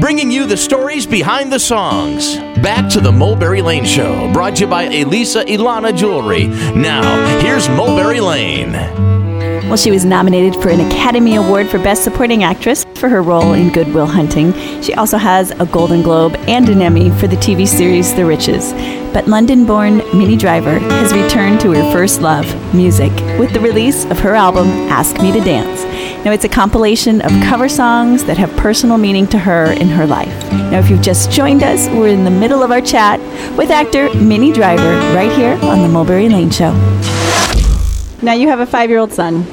bringing you the stories behind the songs. Back to the Mulberry Lane Show, brought to you by Elisa Ilana Jewelry. Now, here's Mulberry Lane. Well, she was nominated for an Academy Award for Best Supporting Actress for her role in Good Will Hunting. She also has a Golden Globe and an Emmy for the TV series The Riches. But London born Minnie Driver has returned to her first love, music, with the release of her album Ask Me to Dance. Now, it's a compilation of cover songs that have personal meaning to her in her life. Now, if you've just joined us, we're in the middle of our chat with actor Minnie Driver right here on The Mulberry Lane Show. Now, you have a five year old son,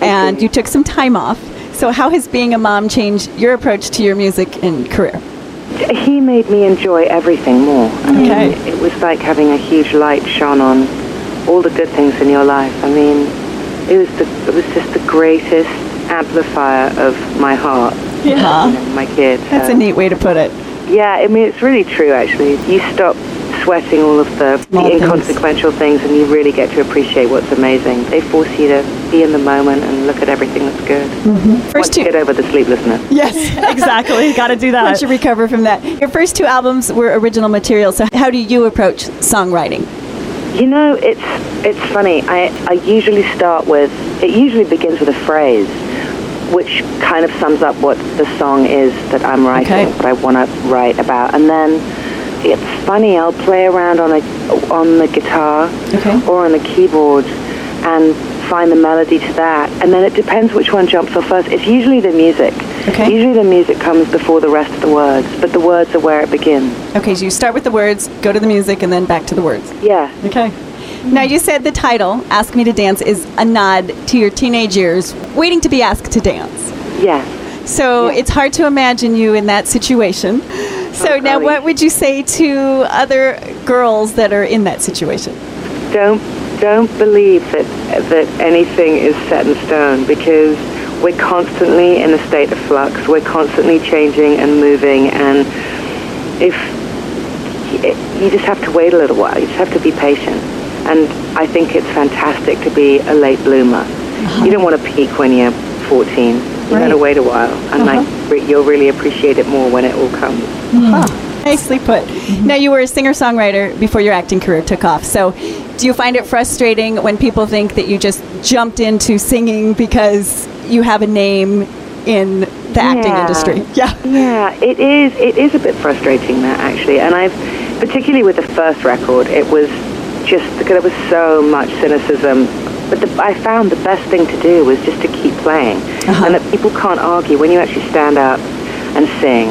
and you took some time off. So, how has being a mom changed your approach to your music and career? He made me enjoy everything more. I mean, Okay. it was like having a huge light shone on all the good things in your life. I mean, it was the, it was just the greatest amplifier of my heart. Yeah. you know, my kids. That's a um, neat way to put it. Yeah, I mean, it's really true, actually. You stop sweating all of the, the inconsequential things and you really get to appreciate what's amazing. They force you to be in the moment and look at everything that's good. Mm-hmm. First Once you two. get over the sleeplessness. Yes, exactly. Got to do that. Once you recover from that. Your first two albums were original material. So, how do you approach songwriting? You know, it's it's funny. I, I usually start with, it usually begins with a phrase which kind of sums up what the song is that I'm writing, Okay. what I want to write about. And then it's funny, I'll play around on, a, on the guitar Okay. or on the keyboard and find the melody to that. And then it depends which one jumps off first. It's usually the music. Okay. Usually the music comes before the rest of the words, but the words are where it begins. Okay, so you start with the words, go to the music, and then back to the words. Yeah. Okay. Now, you said the title, Ask Me to Dance, is a nod to your teenage years, waiting to be asked to dance. Yes. So it's hard to imagine you in that situation. Oh, so Oh, now, what would you say to other girls that are in that situation? don't don't believe that that anything is set in stone because we're constantly in a state of flux. We're constantly changing and moving, and if you just have to wait a little while, you just have to be patient. And I think it's fantastic to be a late bloomer. Uh-huh. You don't want to peak when you're 14. You got to wait a while, and like uh-huh. you'll really appreciate it more when it all comes. Uh-huh. Huh? Nicely put. Mm-hmm. Now, you were a singer songwriter before your acting career took off. So, do you find it frustrating when people think that you just jumped into singing because you have a name in the acting Yeah. industry? Yeah. Yeah, it is. It is a bit frustrating that actually, and I've particularly with the first record, it was just because there was so much cynicism. But the, I found the best thing to do was just to keep playing, and that people can't argue when you actually stand up and sing,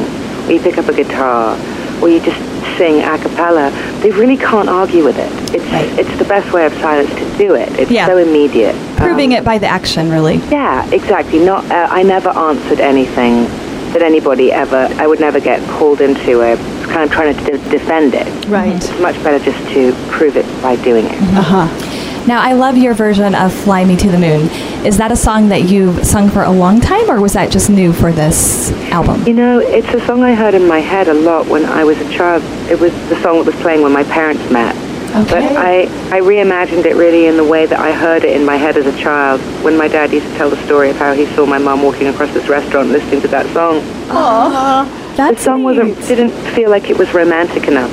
or you pick up a guitar, or you just sing a cappella. They really can't argue with it. It's it's the best way of silence to do it. It's Yeah. so immediate. Proving Um, it by the action, really. yeah, exactly. Not, uh, I never answered anything that anybody ever. I would never get called into a kind of trying to de- defend it. Right. It's much better just to prove it by doing it. Uh huh. Now, I love your version of Fly Me to the Moon. Is that a song that you've sung for a long time, or was that just new for this album? You know, it's a song I heard in my head a lot when I was a child. It was the song that was playing when my parents met. Okay. But I, I reimagined it really in the way that I heard it in my head as a child when my dad used to tell the story of how he saw my mom walking across this restaurant listening to that song. the That's song wasn't didn't feel like it was romantic enough.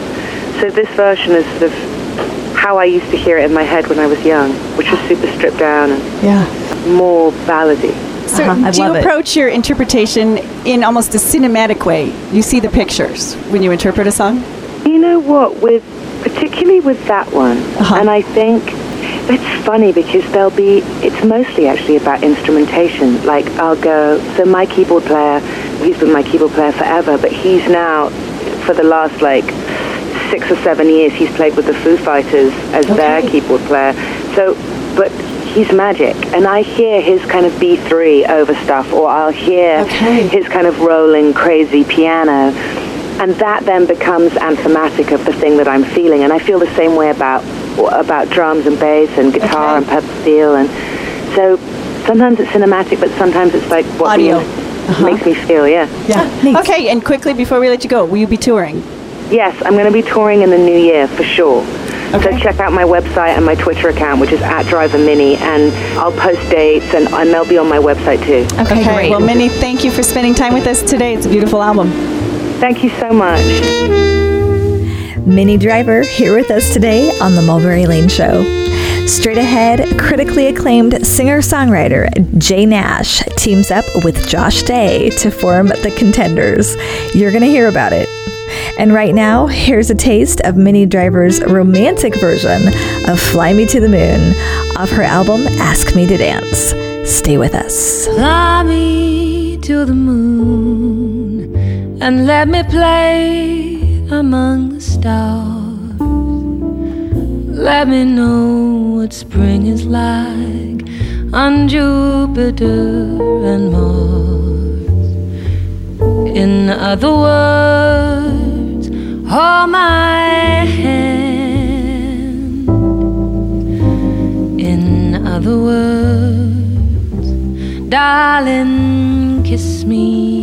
So this version is sort of how I used to hear it in my head when I was young, which was super stripped down and Yeah. more ballady. So, Uh-huh, do you love it. approach your interpretation in almost a cinematic way? You see the pictures when you interpret a song? You know what? With particularly with that one, Uh-huh. and I think it's funny because there'll be. It's mostly actually about instrumentation. Like I'll go. So my keyboard player, he's been my keyboard player forever, but he's now, for the last like six or seven years, he's played with the Foo Fighters as their keyboard player. So, but he's magic, and I hear his kind of B3 over stuff, or I'll hear Okay. his kind of rolling crazy piano and that then becomes anthematic of the thing that I'm feeling. And I feel the same way about about drums and bass and guitar Okay. and pedal steel. And so sometimes it's cinematic, but sometimes it's like what Audio. music Uh-huh. makes me feel. Yeah. Yeah. neat. Okay, and quickly before we let you go, will you be touring? Yes, I'm going to be touring in the new year for sure. Okay. So check out my website and my Twitter account, which is at Driver Minnie, and I'll post dates, and, and they'll be on my website too. Okay, great. Well, Minnie, thank you for spending time with us today. It's a beautiful album. Thank you so much. Minnie Driver here with us today on The Mulberry Lane Show. Straight ahead, critically acclaimed singer songwriter Jay Nash teams up with Josh Day to form the Contenders. You're going to hear about it. And right now, here's a taste of Minnie Driver's romantic version of Fly Me to the Moon off her album Ask Me to Dance. Stay with us. Fly me to the moon and let me play among the stars. Let me know what spring is like on Jupiter and Mars. In other words, hold my hand. In other words, darling, kiss me.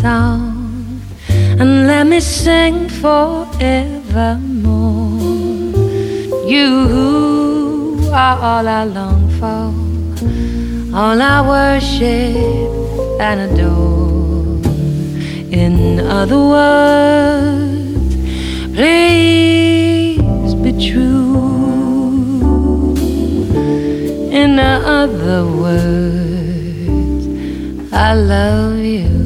Song and let me sing forevermore. You are all I long for, all I worship and adore. In other words, please be true. In other words, I love you.